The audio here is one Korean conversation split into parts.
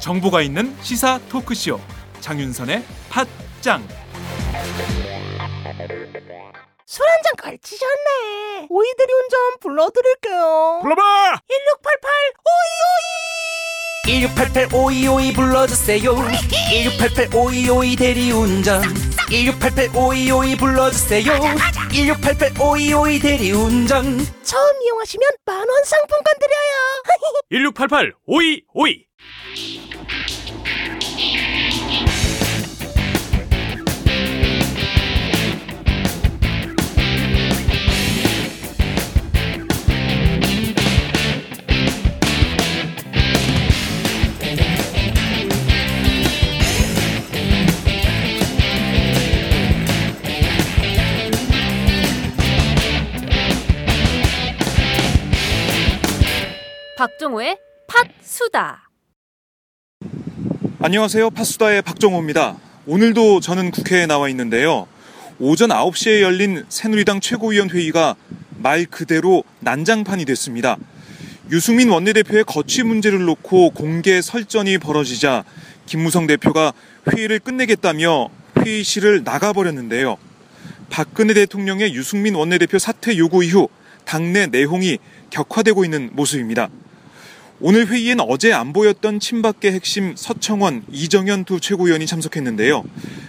정보가 있는 시사 토크쇼 장윤선의 팟짱 술 한 잔 걸치셨네. 오이들이 운전 불러드릴게요. 불러봐 1688 1688 5252 오이오이. 불러주세요. 1688 5252 대리운전. 1688 5252 불러주세요. 1688 5252 대리운전. 처음 이용하시면 만원 상품권 드려요. 1688 박종호의 팟수다. 안녕하세요. 파수다의 박정호입니다. 오늘도 저는 국회에 나와 있는데요. 오전 9시에 열린 새누리당 최고위원 회의가 말 그대로 난장판이 됐습니다. 유승민 원내대표의 거취 문제를 놓고 공개 설전이 벌어지자 김무성 대표가 회의를 끝내겠다며 회의실을 나가버렸는데요. 박근혜 대통령의 유승민 원내대표 사퇴 요구 이후 당내 내홍이 격화되고 있는 모습입니다. 오늘 회의엔 어제 안 보였던 친박계 핵심 서청원, 이정현 두 최고위원이 참석했는데요.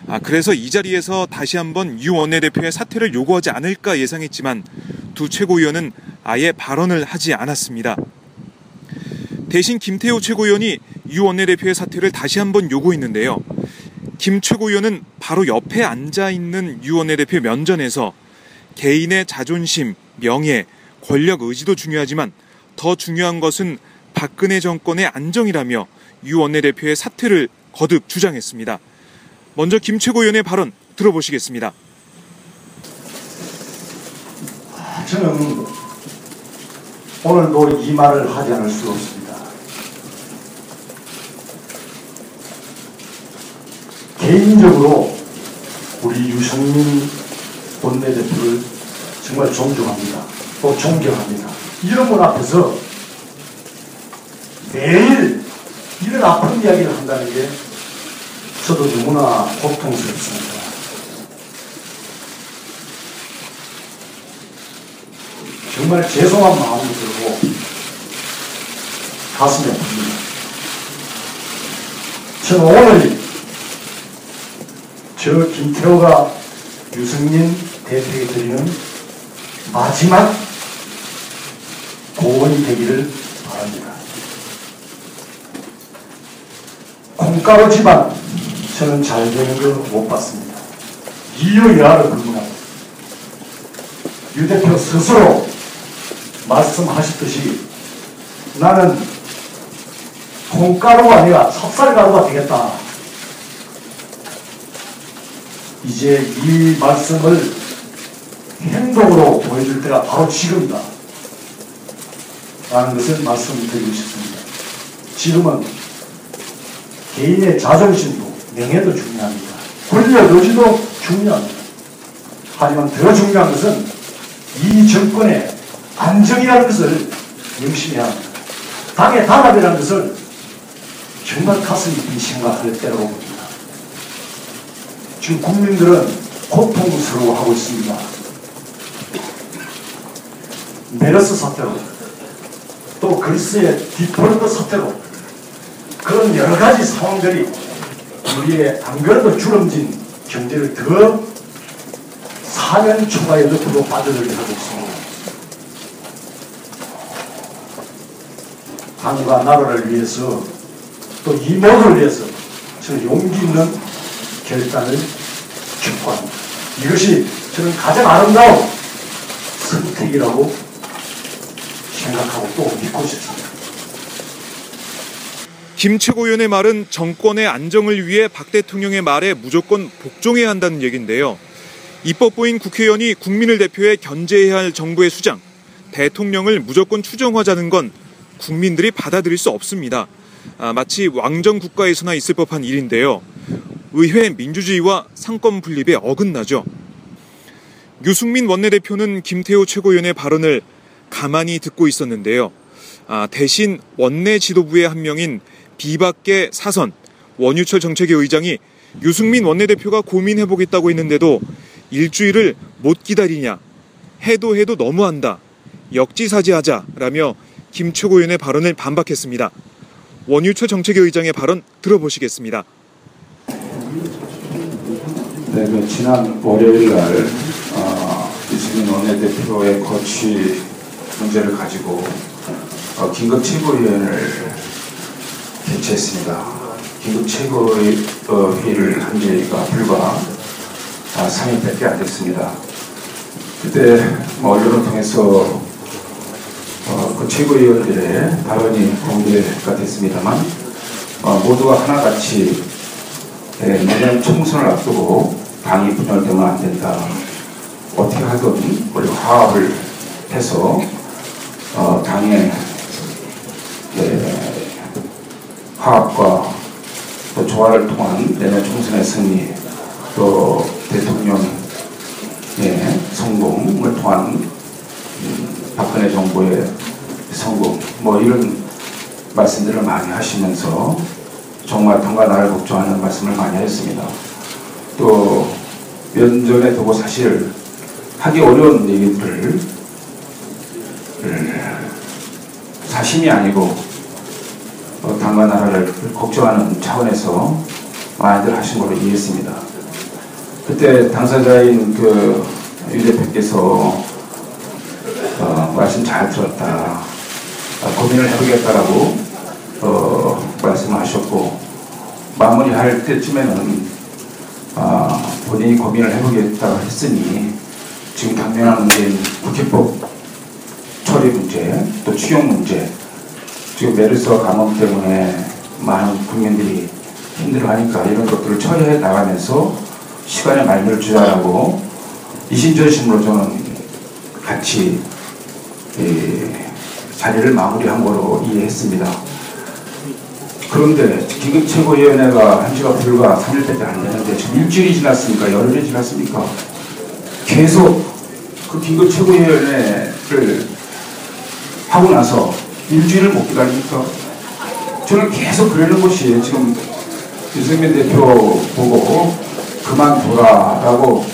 아, 그래서 이 자리에서 다시 한번 유 원내대표의 사퇴를 요구하지 않을까 예상했지만 두 최고위원은 아예 발언을 하지 않았습니다. 대신 김태호 최고위원이 유 원내대표의 사퇴를 다시 한번 요구했는데요. 김 최고위원은 바로 옆에 앉아 있는 유 원내대표 면전에서 개인의 자존심, 명예, 권력 의지도 중요하지만 더 중요한 것은 박근혜 정권의 안정이라며 유 원내대표의 사퇴를 거듭 주장했습니다. 먼저 김 최고위원의 발언 들어보시겠습니다. 저는 오늘도 이 말을 하지 않을 수 없습니다. 개인적으로 우리 유승민 원내대표를 정말 존중합니다. 또 존경합니다. 이런 분 앞에서 매일 이런 아픈 이야기를 한다는 게 저도 너무나 고통스럽습니다. 정말 죄송한 마음이 들고 가슴이 아픕니다. 저는 오늘 저 김태호가 유승민 대표에게 드리는 마지막 고언이 되기를 바랍니다. 집안 저는 잘 되는 걸 못 봤습니다. 이유야를 불문합니다. 유 대표 스스로 말씀하셨듯이 나는 콩가루가 아니라 찹쌀가루가 되겠다. 이제 이 말씀을 행동으로 보여줄 때가 바로 지금이다. 라는 것을 말씀드리고 싶습니다. 지금은 개인의 자존심도 명예도 중요합니다. 권력 의지도 중요합니다. 하지만 더 중요한 것은 이 정권의 안정이라는 것을 명심해야 합니다. 당의 단합이라는 것을 정말 가슴 깊이 생각할 때라고 봅니다. 지금 국민들은 고통스러워하고 있습니다. 메르스 사태로 또 그리스의 디폴트 사태로 그런 여러 가지 상황들이 우리의 안 그래도 주름진 경제를 더 사면 초과의 늪으로 빠져들게 하고 있습니다. 당과 나라를 위해서 또이 모두를 위해서 저는 용기 있는 결단을 촉구합니다. 이것이 저는 가장 아름다운 선택이라고 생각하고 또 믿고 싶습니다. 김 최고위원의 말은 정권의 안정을 위해 박 대통령의 말에 무조건 복종해야 한다는 얘기인데요. 입법부인 국회의원이 국민을 대표해 견제해야 할 정부의 수장, 대통령을 무조건 추정하자는 건 국민들이 받아들일 수 없습니다. 아, 마치 왕정 국가에서나 있을 법한 일인데요. 의회 민주주의와 상권 분립에 어긋나죠. 유승민 원내대표는 김태호 최고위원의 발언을 가만히 듣고 있었는데요. 아, 대신 원내 지도부의 한 명인 비박계 사선 원유철 정책위 의장이 유승민 원내대표가 고민해보겠다고 했는데도 일주일을 못 기다리냐 해도 해도 너무한다 역지사지하자라며 김 최고위원의 발언을 반박했습니다. 원유철 정책위 의장의 발언 들어보시겠습니다. 네, 그 지난 월요일 날 어, 이승민 원내대표의 거취 문제를 가지고 어, 긴급 최고위원을 개최했습니다. 긴급 최고회의를 한 지가 불과 아, 3일밖에 안 됐습니다. 그때 뭐 언론을 통해서 어, 그 최고위원들의 발언이 공개가 됐습니다만 어, 모두가 하나같이 예, 내년 총선을 앞두고 당이 분열되면 안 된다. 어떻게 하든 우리 화합을 해서 어, 당의 예, 화합과 또 조화를 통한 내년 총선의 승리 또 대통령의 성공을 통한 음, 박근혜 정부의 성공 뭐 이런 말씀들을 많이 하시면서 정말 당과 나를 걱정하는 말씀을 많이 했습니다. 또 면전에 두고 사실 하기 어려운 얘기들을 을 사심이 아니고 어, 당과 나라를 걱정하는 차원에서 많이들 하신 걸로 이해했습니다. 그때 당사자인 그 유 대표께서 어, 말씀 잘 들었다. 아, 고민을 해보겠다라고 어, 말씀하셨고 마무리할 때쯤에는 아, 본인이 고민을 해보겠다고 했으니 지금 당면한 문제인 국회법 처리 문제 또 추경 문제 지금 메르스와 감염 때문에 많은 국민들이 힘들어하니까 이런 것들을 처리해 나가면서 시간에 말미를 주자라고 이심전심으로 저는 같이 예, 자리를 마무리한 거로 이해했습니다. 그런데 긴급 최고위원회가 한 지가 불과 3일밖에 안 되는데 지금 일주일이 지났습니까? 열흘이 지났습니까? 계속 그 긴급 최고위원회를 하고 나서 일주일을 못 기다립니까? 저는 계속 그러는 것이 지금 유승민 대표 보고 그만둬라라고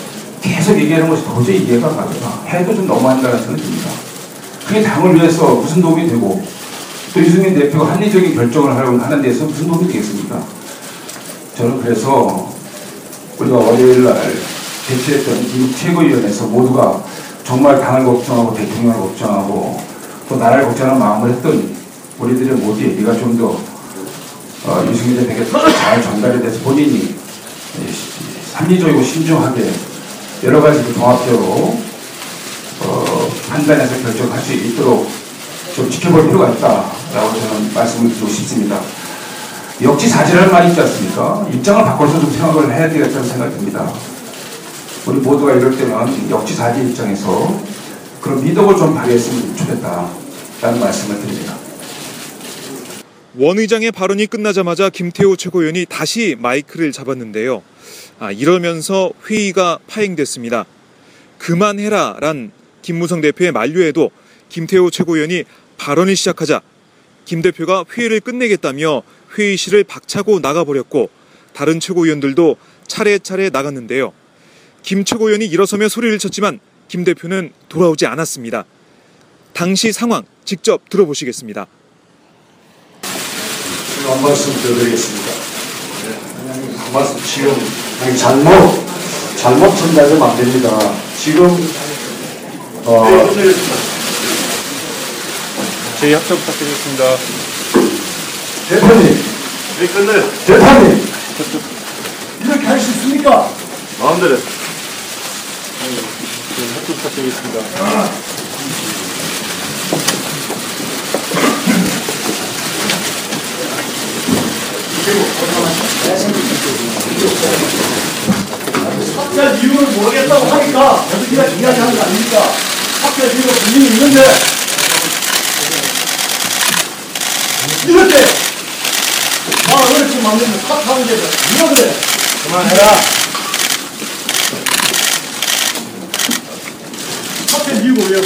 계속 얘기하는 것이 도저히 이해가 안 가더라. 해도 좀 너무한다는 생각이 듭니다. 그게 당을 위해서 무슨 도움이 되고 또 유승민 대표가 합리적인 결정을 하려고 하는 데서 무슨 도움이 되겠습니까? 저는 그래서 우리가 월요일 날 개최했던 미국 최고위원회에서 모두가 정말 당을 걱정하고 대통령을 걱정하고 또 나라를 걱정하는 마음을 했던 우리들의 모두 얘기가 좀더 어, 유승민 대표에게 잘 전달이 돼서 본인이 합리적이고 신중하게 여러 가지를 종합적으로 어, 판단해서 결정할 수 있도록 좀 지켜볼 필요가 있다라고 저는 말씀을 드리고 싶습니다. 역지사지라는 말이 있지 않습니까? 입장을 바꿔서 좀 생각을 해야 되겠다는 생각이 듭니다. 우리 모두가 이럴 때는 역지사지 입장에서 그런 미덕을 좀 발휘했으면 좋겠다 라는 말씀을 드립니다. 원 의장의 발언이 끝나자마자 김태호 최고위원이 다시 마이크를 잡았는데요. 아, 이러면서 회의가 파행됐습니다. 그만해라 란 김무성 대표의 만류에도 김태호 최고위원이 발언을 시작하자 김 대표가 회의를 끝내겠다며 회의실을 박차고 나가버렸고 다른 최고위원들도 차례차례 나갔는데요. 김 최고위원이 일어서며 소리를 쳤지만 김 대표는 돌아오지 않았습니다. 당시 상황 직접 들어보시겠습니다. 한 말씀 드리겠습니다. 네, 한 말씀 지금 잘못 잘못 전달하면 안 됩니다. 지금 어, 저희 합격 부탁드리겠습니다. 대표님 네. 대표님 이렇게 할 수 있습니까? 마음대로. 저희 합격 부탁드리겠습니다. 삭제할 이유를 모르겠다고 하니까 계속 그냥 이야기하는 거 아닙니까? 삭제할 이유가 분명히 있는데 이럴 때 어렵게 만들면 탓하는 게 누가 그래? 그만해라. 왜요?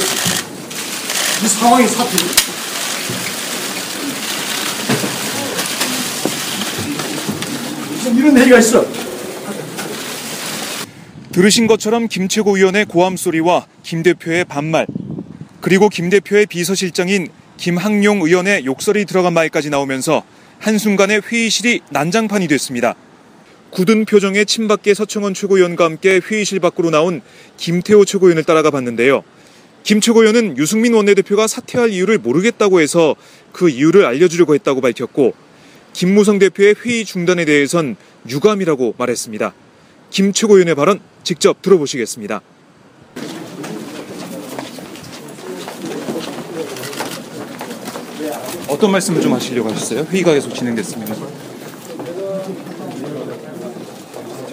이 사퇴. 무슨 이런 얘기가 있어? 들으신 것처럼 김채고 의원의 고함 소리와 김 대표의 반말 그리고 김 대표의 비서실장인 김학용 의원의 욕설이 들어간 말까지 나오면서 한순간에 회의실이 난장판이 됐습니다. 굳은 표정의 친박계 서청원 최고위원과 함께 회의실 밖으로 나온 김태호 최고위원을 따라가 봤는데요. 김 최고위원은 유승민 원내대표가 사퇴할 이유를 모르겠다고 해서 그 이유를 알려주려고 했다고 밝혔고 김무성 대표의 회의 중단에 대해선 유감이라고 말했습니다. 김 최고위원의 발언 직접 들어보시겠습니다. 어떤 말씀을 좀 하시려고 하셨어요? 회의가 계속 진행됐습니다.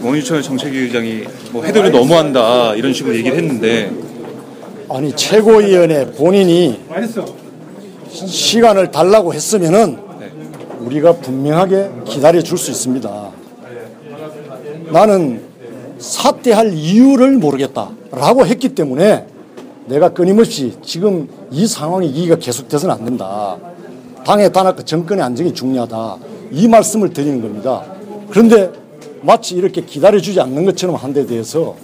원유철 정책위 의장이 뭐 해도를 너무한다 이런 식으로 얘기를 했는데 아니 최고위원회 본인이 시간을 달라고 했으면은 우리가 분명하게 기다려 줄 수 있습니다. 나는 사퇴할 이유를 모르겠다라고 했기 때문에 내가 끊임없이 지금 이 상황이 이가 계속돼서는 안 된다. 당의 단합과 정권의 안정이 중요하다. 이 말씀을 드리는 겁니다. 그런데 마치 이렇게 기다려주지 않는 것처럼 한 데 대해서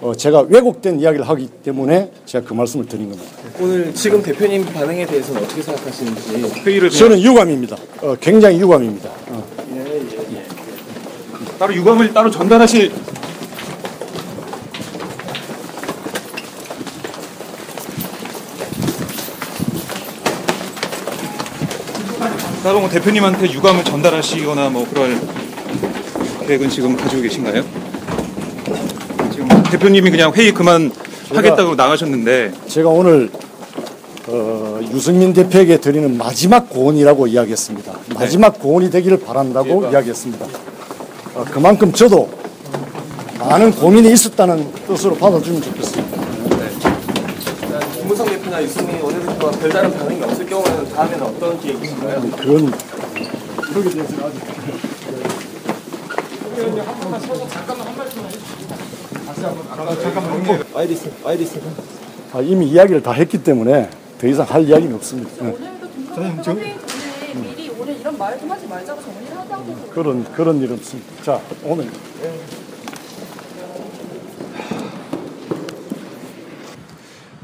어, 제가 왜곡된 이야기를 하기 때문에 제가 그 말씀을 드린 겁니다. 오늘 지금 대표님 반응에 대해서는 어떻게 생각하시는지 회의를 저는 유감입니다. 어, 굉장히 유감입니다. 어. 따로 유감을 따로 전달하실 따로 뭐 대표님한테 유감을 전달하시거나 뭐 그럴 계획은 지금 가지고 계신가요? 대표님이 그냥 회의 그만 하겠다고 나가셨는데 제가 오늘 어, 유승민 대표에게 드리는 마지막 고언이라고 이야기했습니다. 마지막 고언이 되기를 바란다고 이야기했습니다. 어, 그만큼 저도 많은 고민이 있었다는 뜻으로 받아주면 좋겠습니다. 김무성 대표나 유승민 원내대표가 별다른 반응이 없을 경우에는 다음에는 어떤 계획이신가요? 그런 그러게 대해서 는 아직 아이리스 아이리스 아, 이미 이야기를 다 했기 때문에 더 이상 할 이야기는 없습니다. 네. 오늘도 좀 미리 오늘 이런 말 좀 하지 말자고 정리를 하자고 그런 그런 일 없습니다. 자 오늘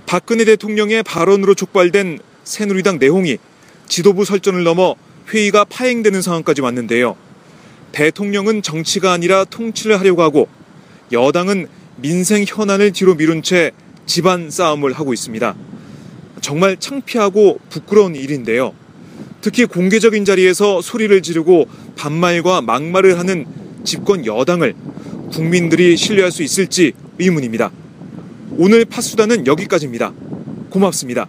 박근혜 대통령의 발언으로 촉발된 새누리당 내홍이 지도부 설전을 넘어 회의가 파행되는 상황까지 왔는데요. 대통령은 정치가 아니라 통치를 하려고 하고 여당은 민생 현안을 뒤로 미룬 채 집안 싸움을 하고 있습니다. 정말 창피하고 부끄러운 일인데요. 특히 공개적인 자리에서 소리를 지르고 반말과 막말을 하는 집권 여당을 국민들이 신뢰할 수 있을지 의문입니다. 오늘 팟수다는 여기까지입니다. 고맙습니다.